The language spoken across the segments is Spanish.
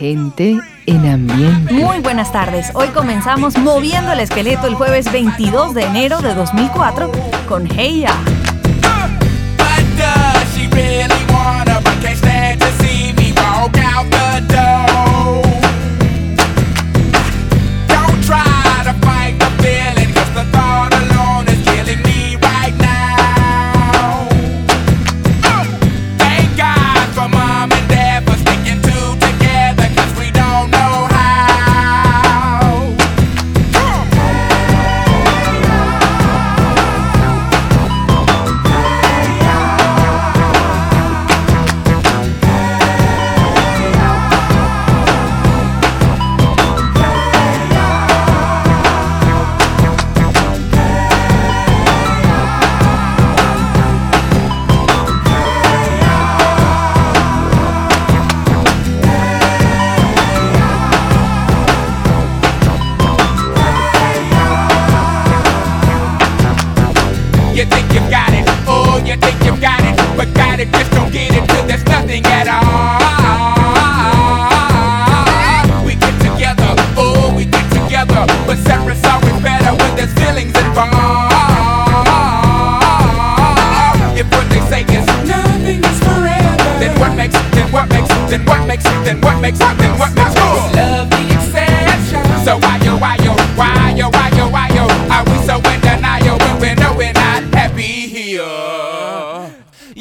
Gente en ambiente. Muy buenas tardes. Hoy comenzamos moviendo el esqueleto el jueves 22 de enero de 2004 con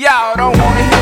Hey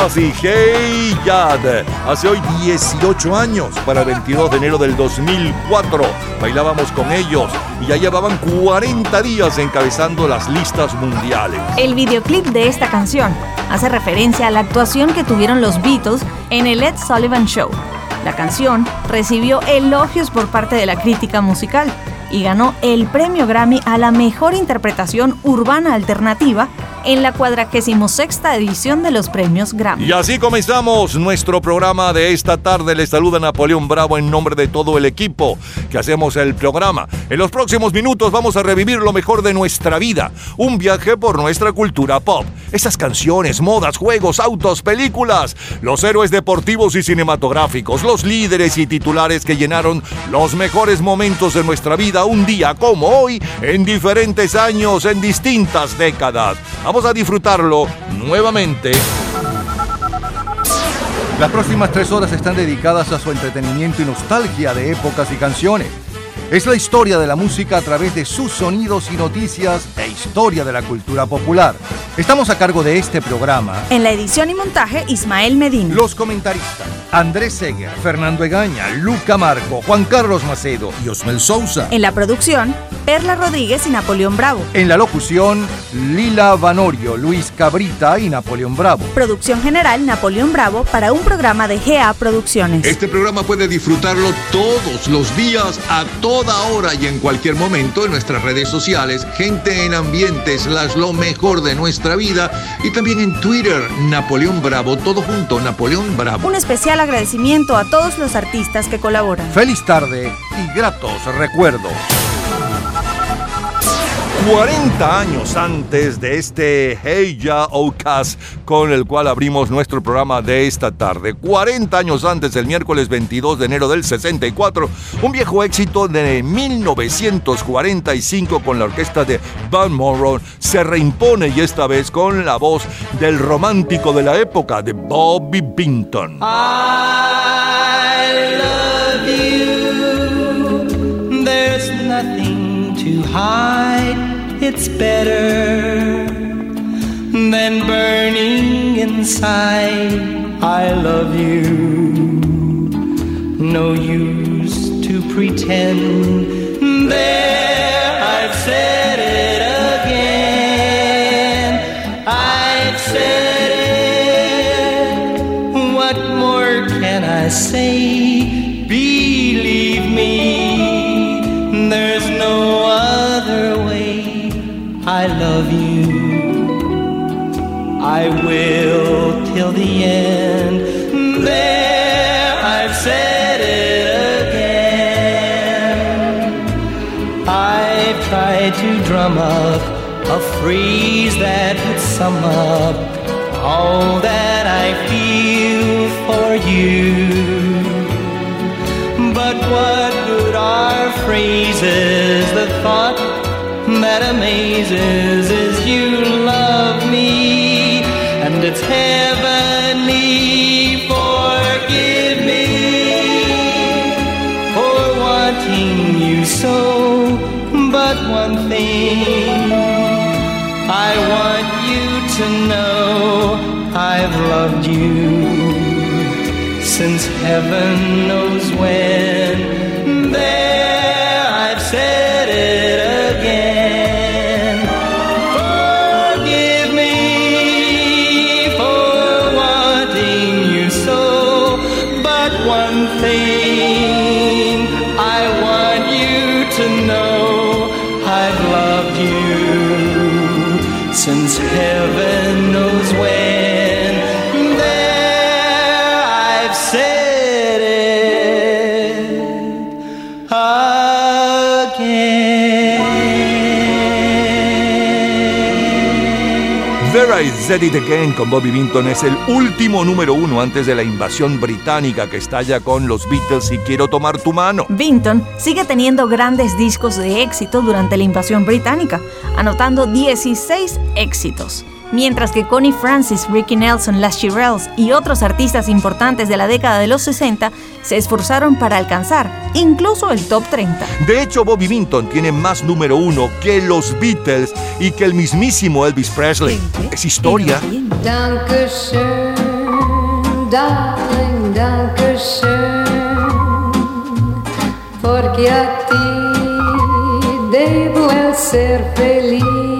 Ya. y Hey Yad. Hace hoy 18 años, para el 22 de enero del 2004, bailábamos con ellos y ya llevaban 40 días encabezando las listas mundiales. El videoclip de esta canción hace referencia a la actuación que tuvieron los Beatles en el Ed Sullivan Show. La canción recibió elogios por parte de la crítica musical y ganó el premio Grammy a la mejor interpretación urbana alternativa en la 46 edición de los premios Grammy. Y así comenzamos nuestro programa de esta tarde. Les saluda Napoleón Bravo en nombre de todo el equipo que hacemos el programa. En los próximos minutos vamos a revivir lo mejor de nuestra vida, un viaje por nuestra cultura pop. Esas canciones, modas, juegos, autos, películas, los héroes deportivos y cinematográficos, los líderes y titulares que llenaron los mejores momentos de nuestra vida un día como hoy, en diferentes años, en distintas décadas. Vamos a disfrutarlo nuevamente. Las próximas tres horas están dedicadas a su entretenimiento y nostalgia de épocas y canciones. Es la historia de la música a través de sus sonidos y noticias e historia de la cultura popular. Estamos a cargo de este programa. En la edición y montaje, Ismael Medina. Los comentaristas, Andrés Seger, Fernando Egaña, Luca Marco, Juan Carlos Macedo y Osmel Sousa. En la producción, Perla Rodríguez y Napoleón Bravo. En la locución, Lila Vanorio, Luis Cabrita y Napoleón Bravo. Producción general, Napoleón Bravo, para un programa de GA Producciones. Este programa puede disfrutarlo todos los días, a toda hora y en cualquier momento en nuestras redes sociales, Gente en Ambientes, las lo mejor de nuestra vida y también en Twitter, Napoleón Bravo, todo junto, Napoleón Bravo. Un especial agradecimiento a todos los artistas que colaboran. Feliz tarde y gratos recuerdos. 40 años antes de este Hey Ya Ocas con el cual abrimos nuestro programa de esta tarde. 40 años antes, el miércoles 22 de enero del 64, un viejo éxito de 1945 con la orquesta de Van Morrow se reimpone y esta vez con la voz del romántico de la época de Bobby Binton. I love you. There's nothing to hide. It's better than burning inside. I love you. No use to pretend. There, I've said I will till the end. There, I've said it again. I've tried to drum up a phrase that would sum up all that I feel for you. But what good are phrases? The thought that amazes is you love heavenly. Forgive me for wanting you so, but one thing I want you to know I've loved you since heaven knows when. Said It Again con Bobby Binton es el último número uno antes de la invasión británica que estalla con los Beatles y Quiero Tomar Tu Mano. Binton sigue teniendo grandes discos de éxito durante la invasión británica, anotando 16 éxitos. Mientras que Connie Francis, Ricky Nelson, las Shirelles y otros artistas importantes de la década de los 60 se esforzaron para alcanzar incluso el top 30. De hecho, Bobby Binton tiene más número uno que los Beatles y que el mismísimo Elvis Presley. Es historia. Dankeschön, darling, Dankeschön, porque a ti debo el ser feliz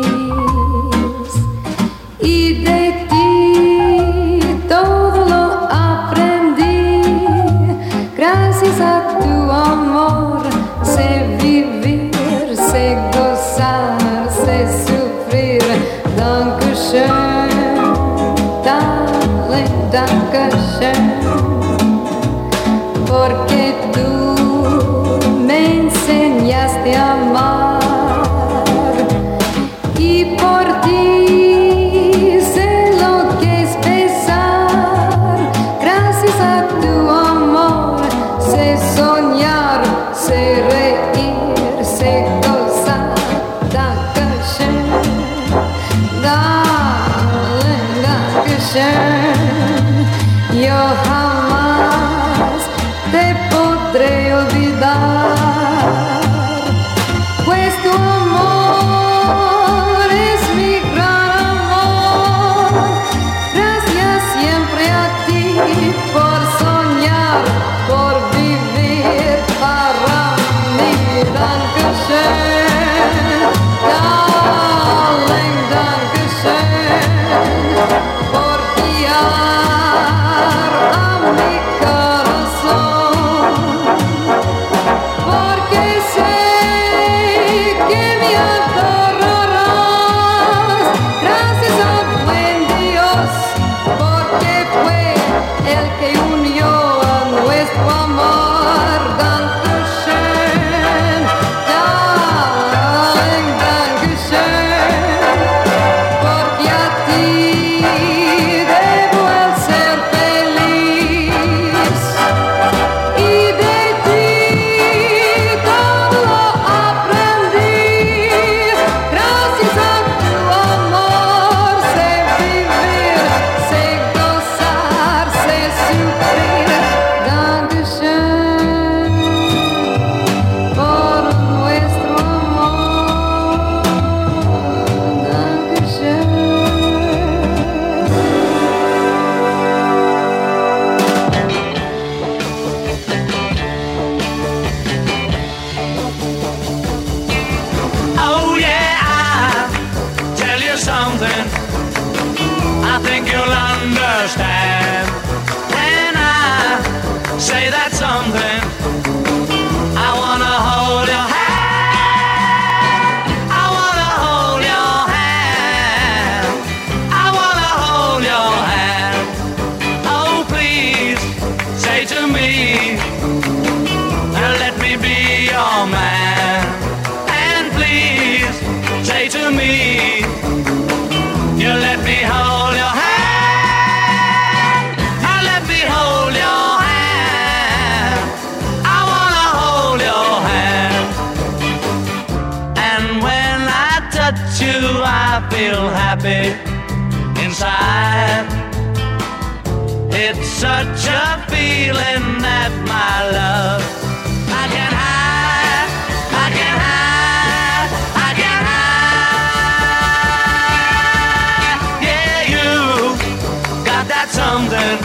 got that something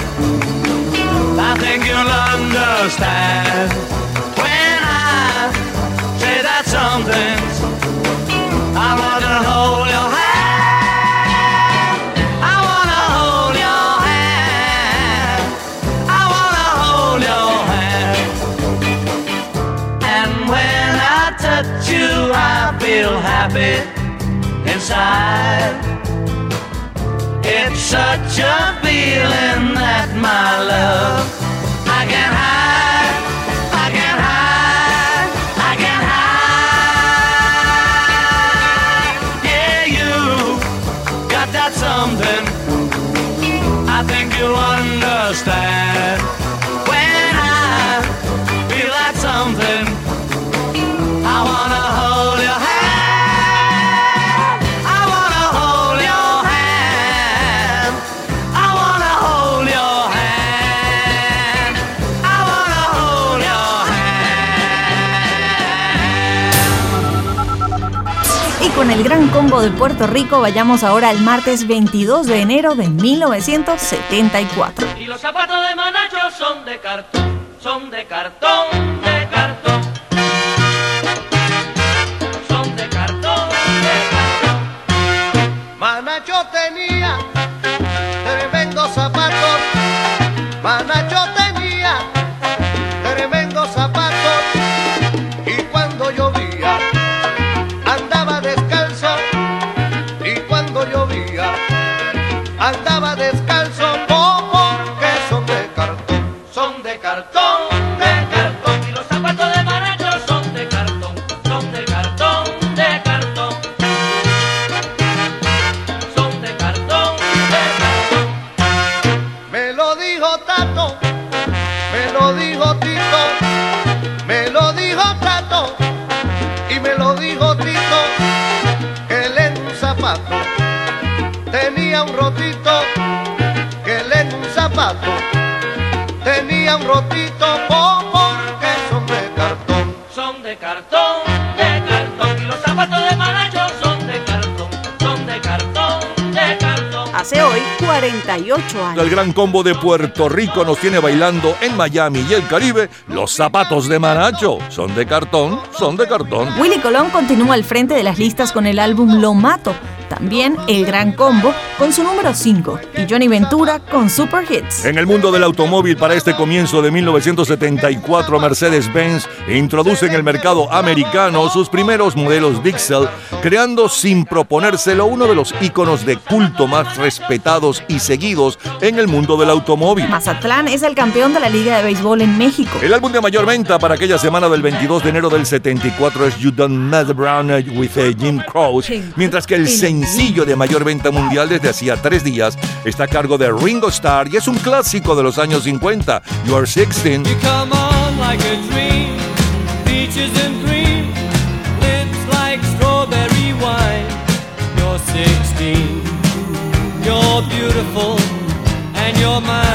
I think you'll understand when I say that something. I wanna hold your hand. I wanna hold your hand. I wanna hold your hand. And when I touch you, I feel happy inside. Such a feeling that my love el Gran Combo de Puerto Rico, vayamos ahora al martes 22 de enero de 1974. Y los zapatos de Manacho son de cartón, son de cartón. Son de cartón, son de cartón, tenía un rotito, porque son de cartón. Son de cartón, de cartón. Y los zapatos de Manacho son de cartón, son de cartón, de cartón. Hace hoy 48 años. El gran combo de Puerto Rico nos tiene bailando en Miami y el Caribe. Los zapatos de Manacho son de cartón, son de cartón. Willy Colón continúa al frente de las listas con el álbum Lo Mato. También El Gran Combo con su número 5 y Johnny Ventura con Super Hits. En el mundo del automóvil para este comienzo de 1974, Mercedes-Benz introduce en el mercado americano sus primeros modelos Dixel, creando sin proponérselo uno de los íconos de culto más respetados y seguidos en el mundo del automóvil. Mazatlán es el campeón de la Liga de Béisbol en México. El álbum de mayor venta para aquella semana del 22 de enero del 74 es You Don't Mess Around with Jim Crow, mientras que el sencillo de mayor venta mundial desde hacía tres días. Está a cargo de Ringo Starr y es un clásico de los años 50, You Are 16. You come on like a dream, peaches and cream, lips like strawberry wine. You're 16, you're beautiful, and you're mine,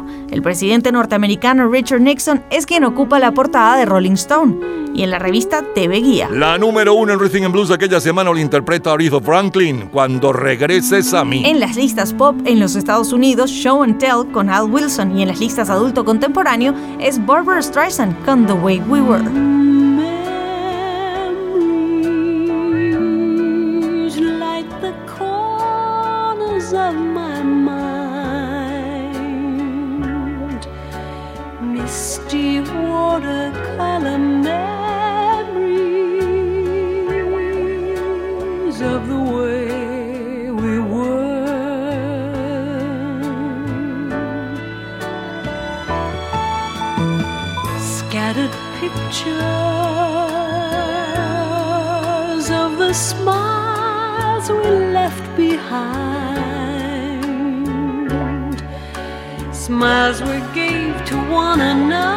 El presidente norteamericano Richard Nixon es quien ocupa la portada de Rolling Stone y en la revista TV Guía. La número uno en Rhythm and Blues de aquella semana lo interpreta Aretha Franklin, Cuando regreses a mí. En las listas pop en los Estados Unidos, Show and Tell con Al Wilson y en las listas adulto contemporáneo es Barbara Streisand con The Way We Were. Smiles we gave to one another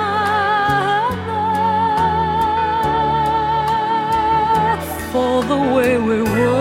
for the way we were.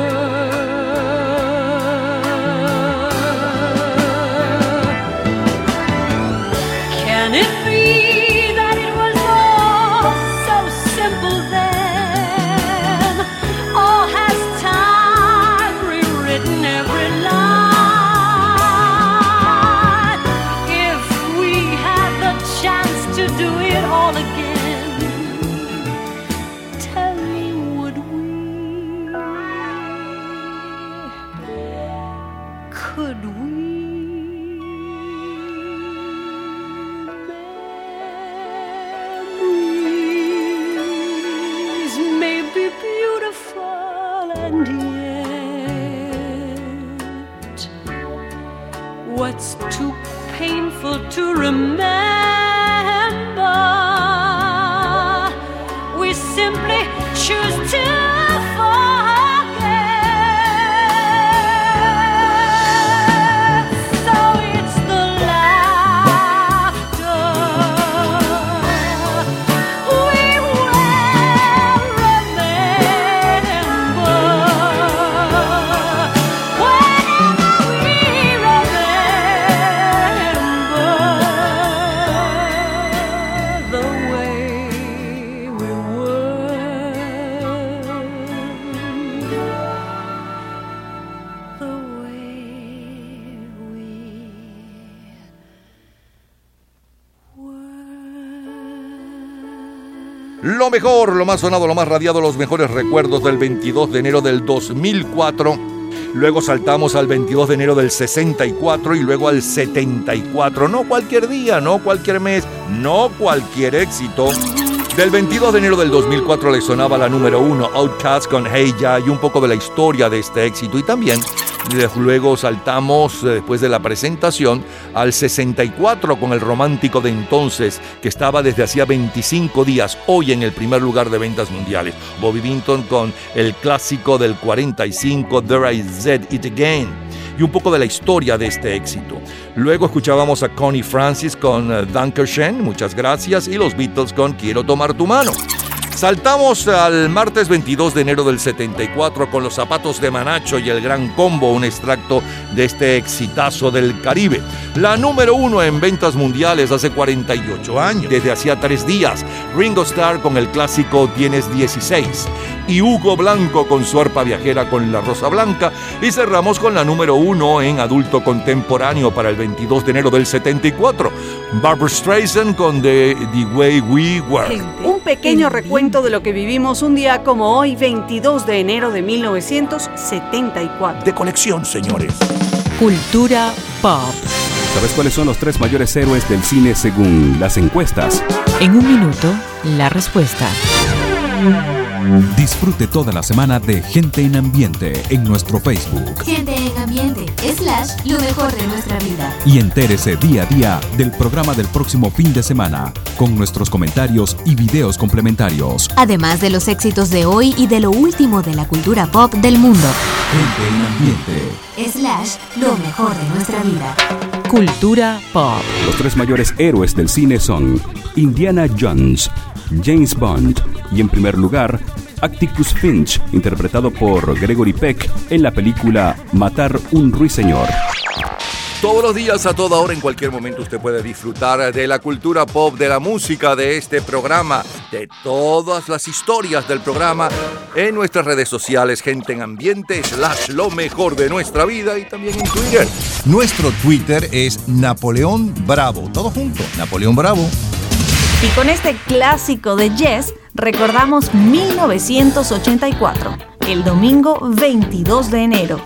Lo más sonado, lo más radiado, los mejores recuerdos del 22 de enero del 2004. Luego saltamos al 22 de enero del 64 y luego al 74. No cualquier día, no cualquier mes, no cualquier éxito. Del 22 de enero del 2004 le sonaba la número 1 Outcast con Hey Ya y un poco de la historia de este éxito y también Luego saltamos, eh, después de la presentación, al 64 con el romántico de entonces, que estaba desde hacía 25 días, hoy en el primer lugar de ventas mundiales. Bobby Vinton con el clásico del 45, There I Said It Again, y un poco de la historia de este éxito. Luego escuchábamos a Connie Francis con uh, Shen, muchas gracias, y los Beatles con Quiero tomar tu mano. Saltamos al martes 22 de enero del 74 con los zapatos de Manacho y el Gran Combo, un extracto de este exitazo del Caribe. La número uno en ventas mundiales hace 48 años, desde hacía tres días. Ringo Starr con el clásico Tienes 16 y Hugo Blanco con su arpa viajera con la Rosa Blanca. Y cerramos con la número uno en adulto contemporáneo para el 22 de enero del 74. Barbara Streisand con The, The Way We Were. Un pequeño recuento de lo que vivimos un día como hoy, 22 de enero de 1974. De conexión, señores. Cultura pop. ¿Sabes cuáles son los tres mayores héroes del cine según las encuestas? En un minuto, la respuesta. Disfrute toda la semana de Gente en Ambiente en nuestro Facebook. Gente en Ambiente, lo mejor de nuestra vida. Y entérese día a día del programa del próximo fin de semana, con nuestros comentarios y videos complementarios. Además de los éxitos de hoy y de lo último de la cultura pop del mundo. Gente en Ambiente. Slash, lo mejor de nuestra vida. Cultura pop. Los tres mayores héroes del cine son Indiana Jones, James Bond y en primer lugar Atticus Finch, interpretado por Gregory Peck en la película Matar un ruiseñor. Todos los días, a toda hora, en cualquier momento, usted puede disfrutar de la cultura pop, de la música, de este programa, de todas las historias del programa en nuestras redes sociales, gente en ambiente, slash lo mejor de nuestra vida y también en Twitter. Nuestro Twitter es Napoleón Bravo. Todo junto, Napoleón Bravo. Y con este clásico de Yes, recordamos 1984, el domingo 22 de enero.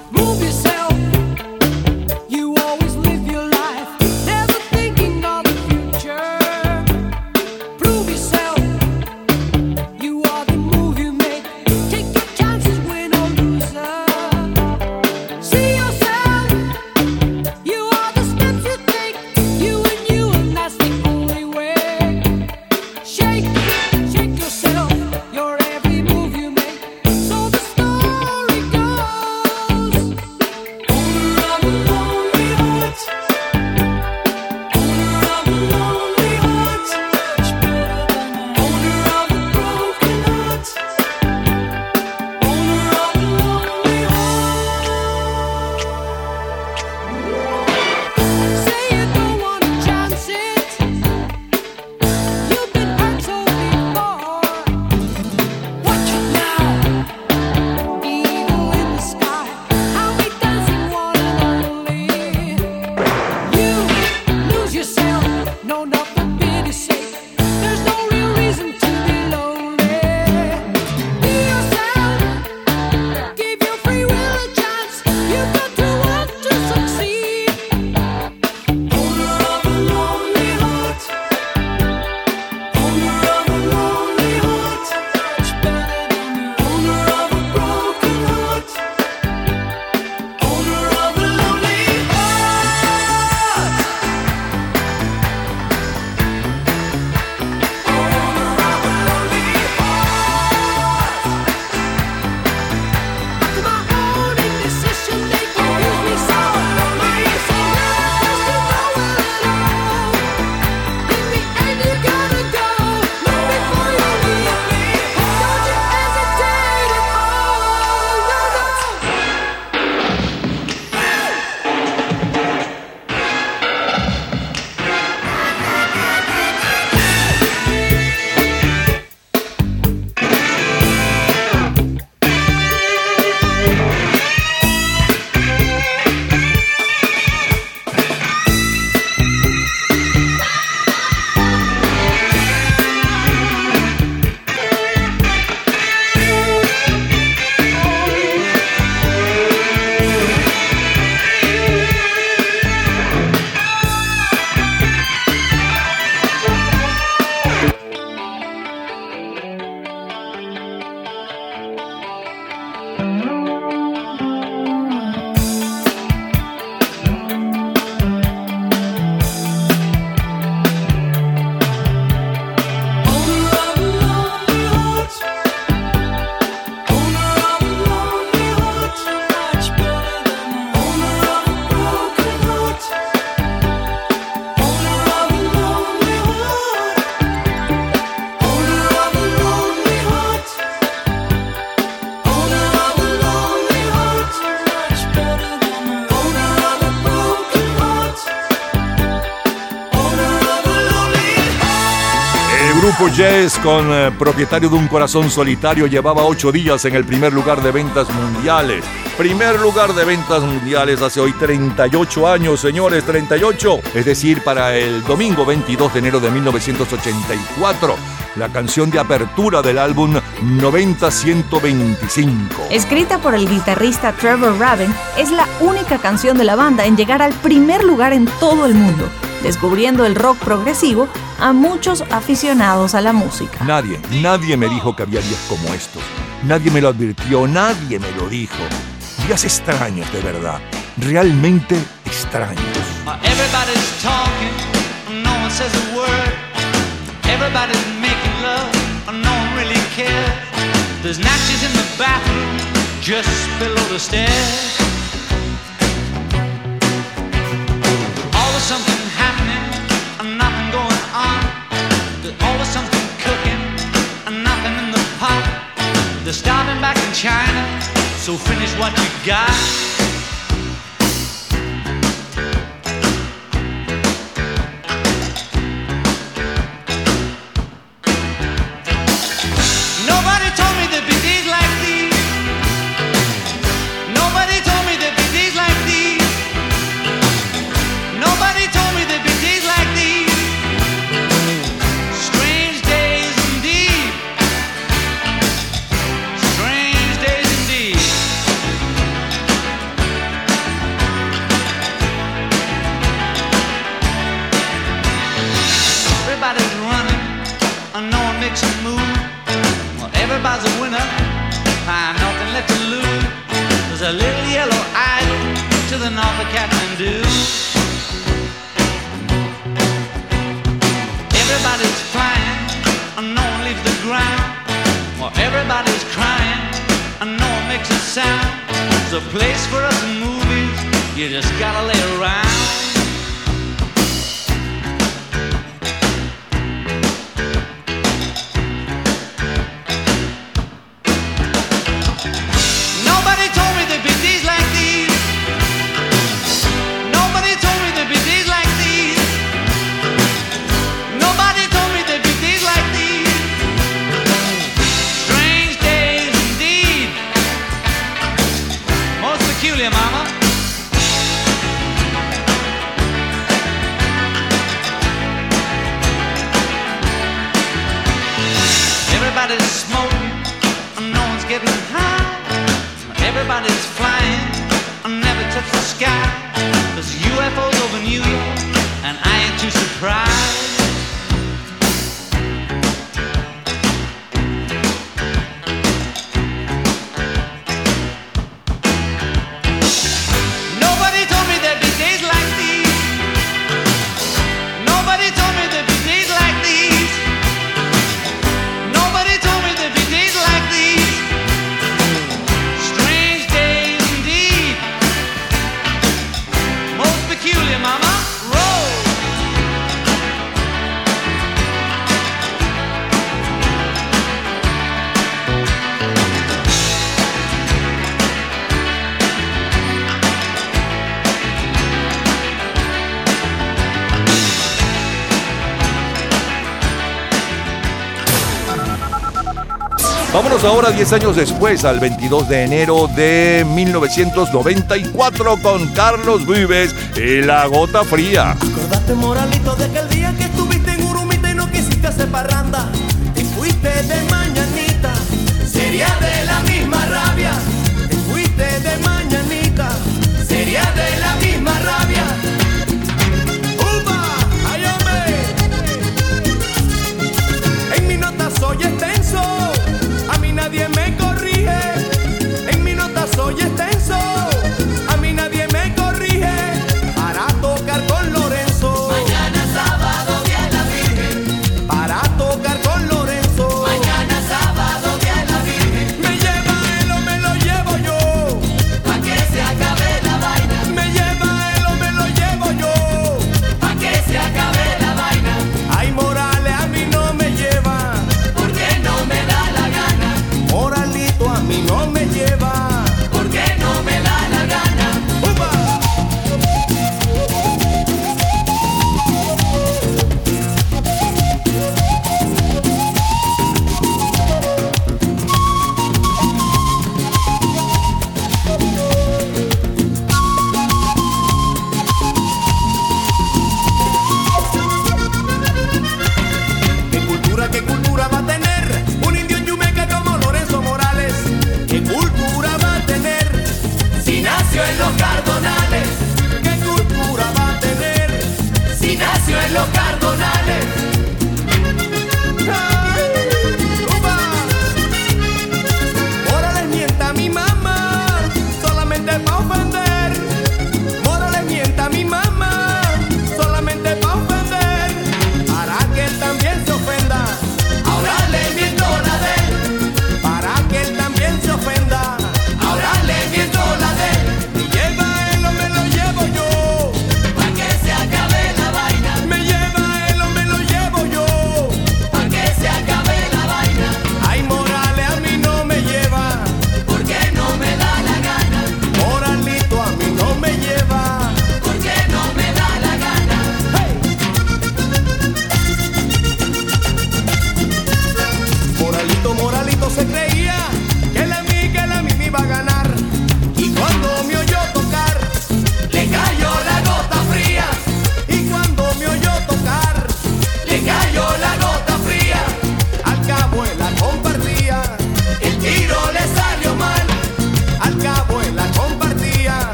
Con eh, propietario de un corazón solitario, llevaba ocho días en el primer lugar de ventas mundiales. Primer lugar de ventas mundiales hace hoy 38 años, señores, 38. Es decir, para el domingo 22 de enero de 1984. La canción de apertura del álbum 90-125. Escrita por el guitarrista Trevor Rabin, es la única canción de la banda en llegar al primer lugar en todo el mundo descubriendo el rock progresivo a muchos aficionados a la música. Nadie, nadie me dijo que había días como estos. Nadie me lo advirtió, nadie me lo dijo. Días extraños, de verdad. Realmente extraños. Cares. There's in the bathroom, just below the stairs. Always something happening and nothing going on. There's always something cooking and nothing in the pot. They're starving back in China, so finish what you got. Everybody's flying, I never touch the sky. There's UFOs over New York, and I ain't too surprised. Ahora 10 años después, al 22 de enero de 1994, con Carlos Vives y La Gota Fría. Acordate, moralito, de que el día que estuviste en Urumita y no quisiste hacer parranda, y fuiste de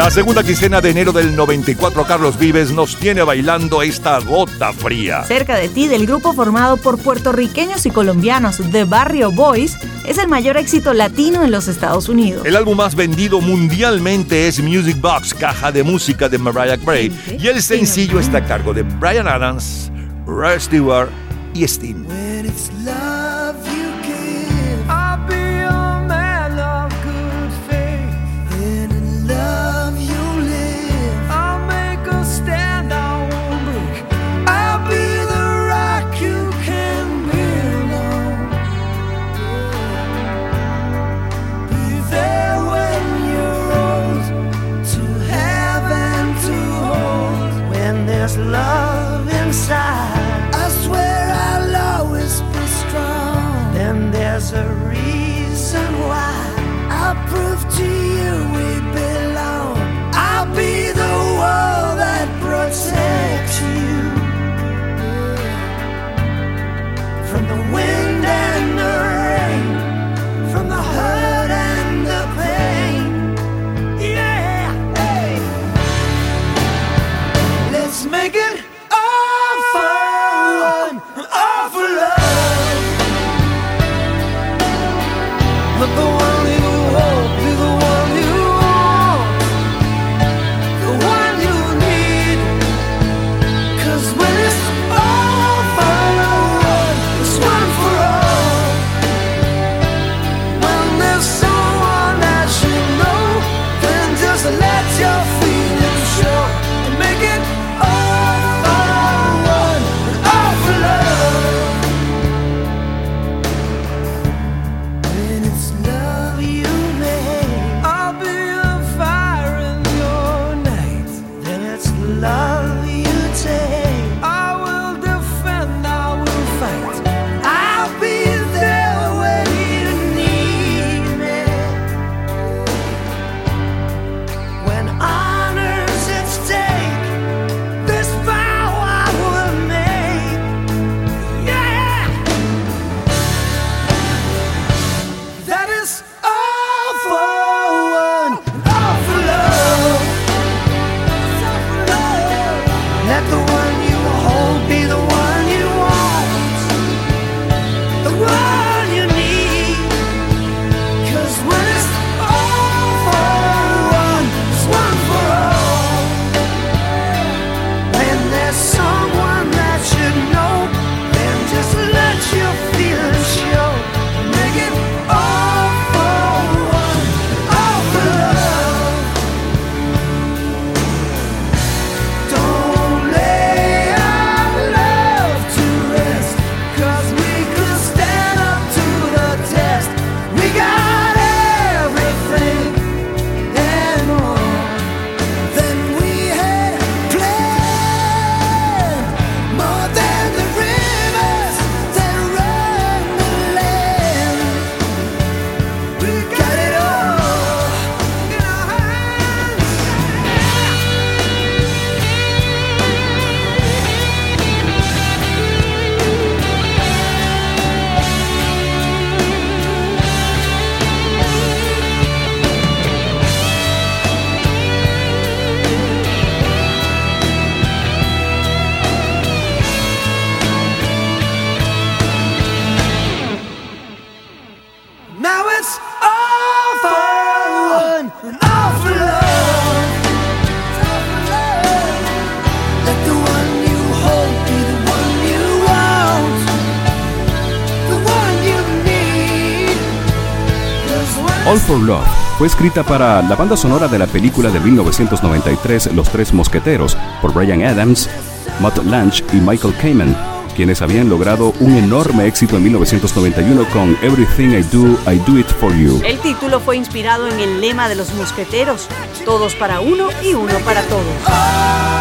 La segunda quincena de enero del 94, Carlos Vives nos tiene bailando esta gota fría. Cerca de ti, del grupo formado por puertorriqueños y colombianos de Barrio Boys, es el mayor éxito latino en los Estados Unidos. El álbum más vendido mundialmente es Music Box, caja de música de Mariah Carey, y el sencillo está a cargo de Brian Adams, Rod Stewart y Sting. All Love fue escrita para la banda sonora de la película de 1993 Los Tres Mosqueteros por Brian Adams, Matt Lange y Michael Kamen, quienes habían logrado un enorme éxito en 1991 con Everything I Do, I Do It For You. El título fue inspirado en el lema de los mosqueteros, todos para uno y uno para todos.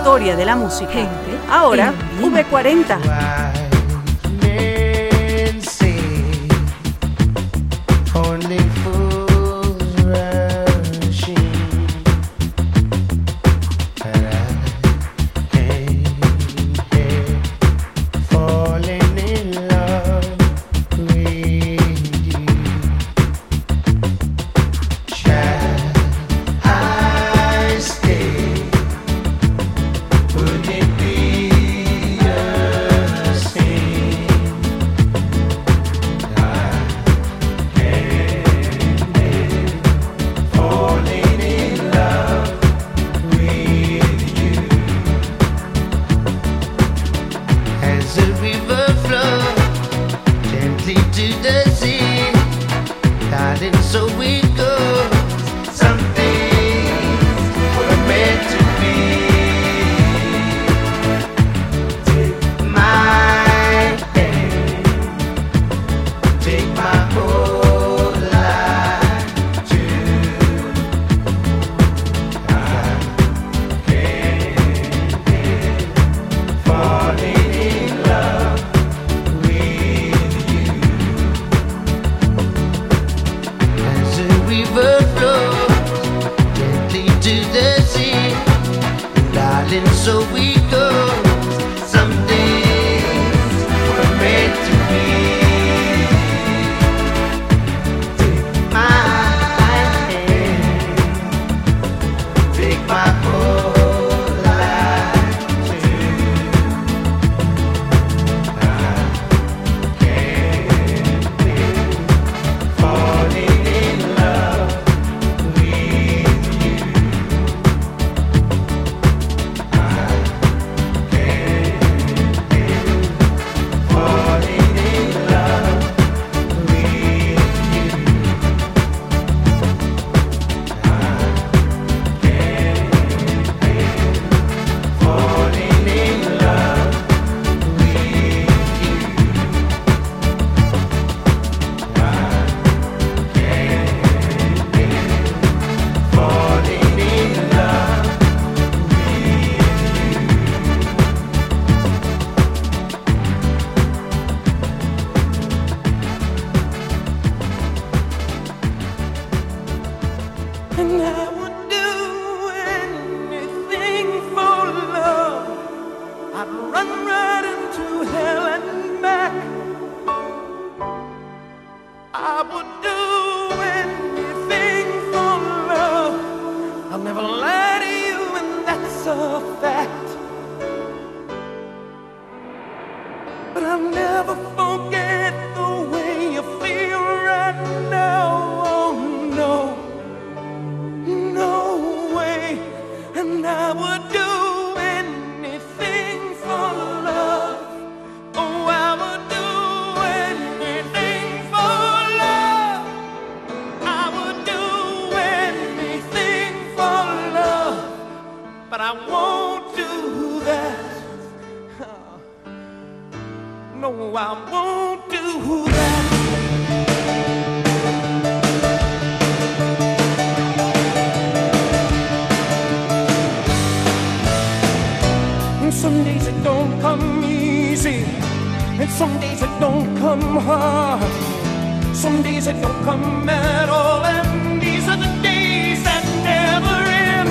Historia de la música. Ahora, V40. Some days it don't come hard, some days it don't come at all. And these are the days that never end.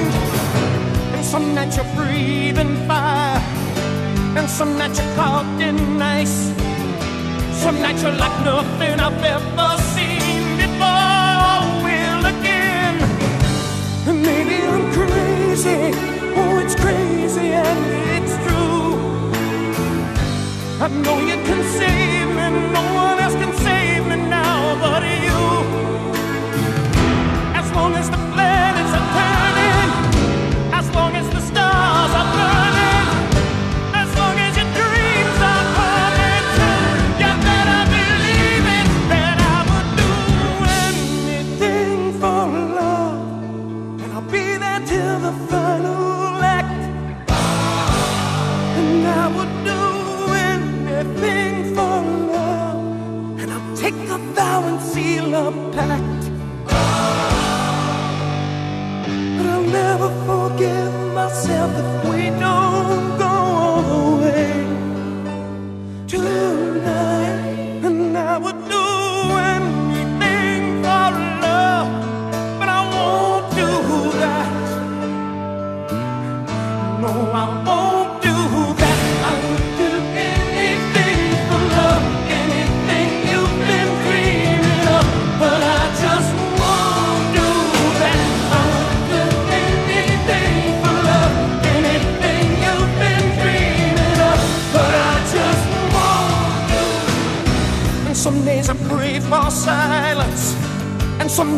And some nights you're breathing fire, and some nights you're caught in ice. Some nights you're like nothing I've ever seen before. Will again, and maybe I'm crazy. Oh, it's crazy and. I know you can save me, no one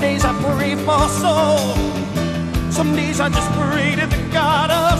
Some days I pray for soul. Some days I just pray to the God of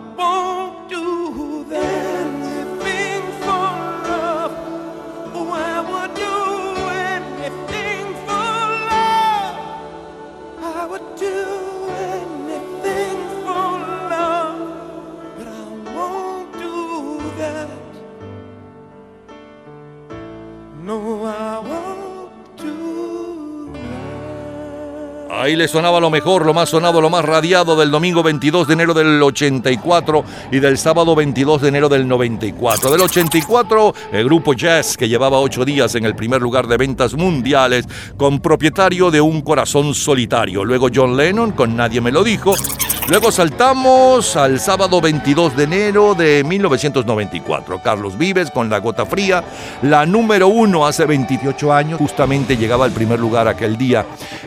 No, le sonaba lo mejor, lo más sonado, lo más radiado del domingo 22 de enero del 84 y del sábado 22 de enero del 94. Del 84, el grupo Jazz, que llevaba ocho días en el primer lugar de ventas mundiales, con propietario de un corazón solitario. Luego John Lennon, con Nadie me lo dijo. Luego saltamos al sábado 22 de enero de 1994. Carlos Vives con La Gota Fría, la número uno hace 28 años. Justamente llegaba al primer lugar aquel día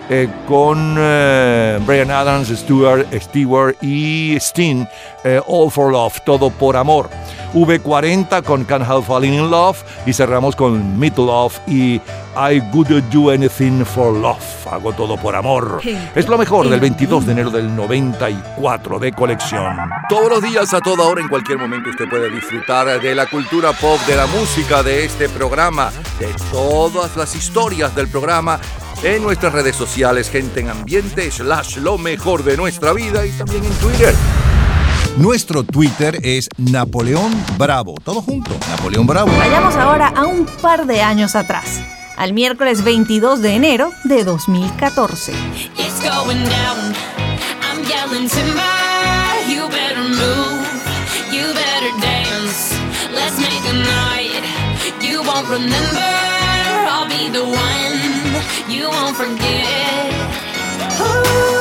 eh, con eh, Brian Adams, Stewart, Stewart y Steen, eh, All for Love, Todo por Amor. V40 con Can't Help Falling in Love y cerramos con Meet Love y I Would Do Anything for Love. Hago todo por amor. Es lo mejor del 22 de enero del 94 de colección. Todos los días, a toda hora, en cualquier momento, usted puede disfrutar de la cultura pop, de la música, de este programa, de todas las historias del programa en nuestras redes sociales, gente en ambiente, slash lo mejor de nuestra vida y también en Twitter. Nuestro Twitter es Napoleón Bravo. Todo junto, Napoleón Bravo. Vayamos ahora a un par de años atrás, al miércoles 22 de enero de 2014. It's going down. I'm yelling timber. You better move. You better dance. Let's make a night. You won't remember. I'll be the one. You won't forget. The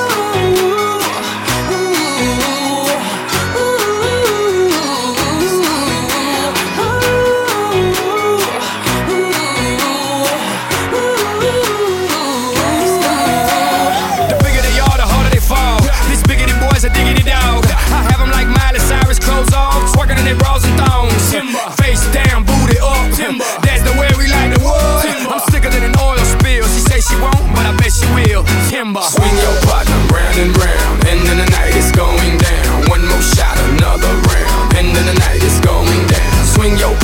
will. Swing your partner round and round. End of the night is going down. One more shot, another round. End of the night is going down. Swing your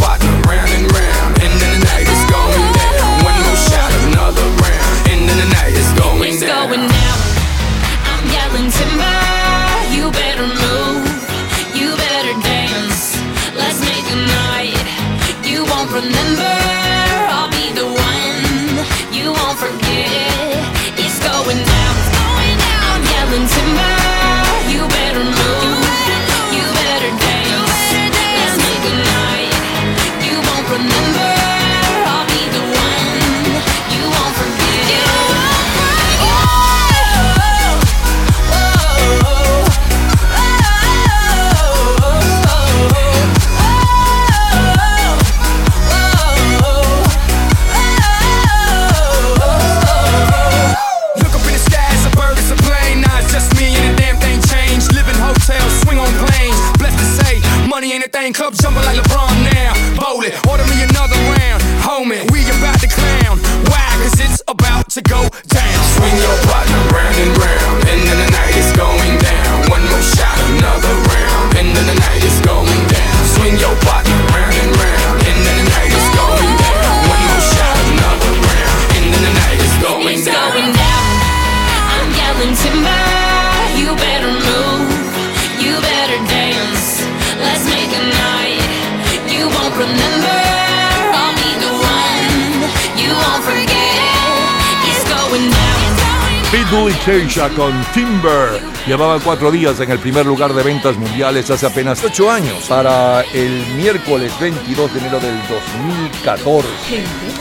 Keisha con Timber. Llevaban cuatro días en el primer lugar de ventas mundiales hace apenas ocho años, para el miércoles 22 de enero del 2014.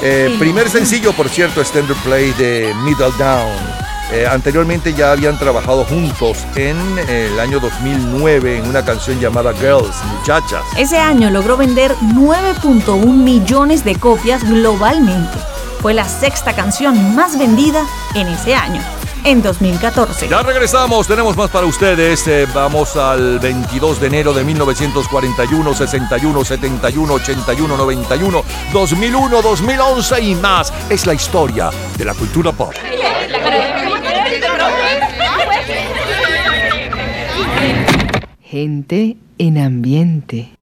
Eh, primer sencillo, por cierto, Standard Play de Middle Down. Eh, anteriormente ya habían trabajado juntos en eh, el año 2009 en una canción llamada Girls, Muchachas. Ese año logró vender 9.1 millones de copias globalmente. Fue la sexta canción más vendida en ese año, en 2014. Ya regresamos, tenemos más para ustedes. Eh, vamos al 22 de enero de 1941, 61, 71, 81, 91, 2001, 2011 y más. Es la historia de la cultura pop. Gente en ambiente.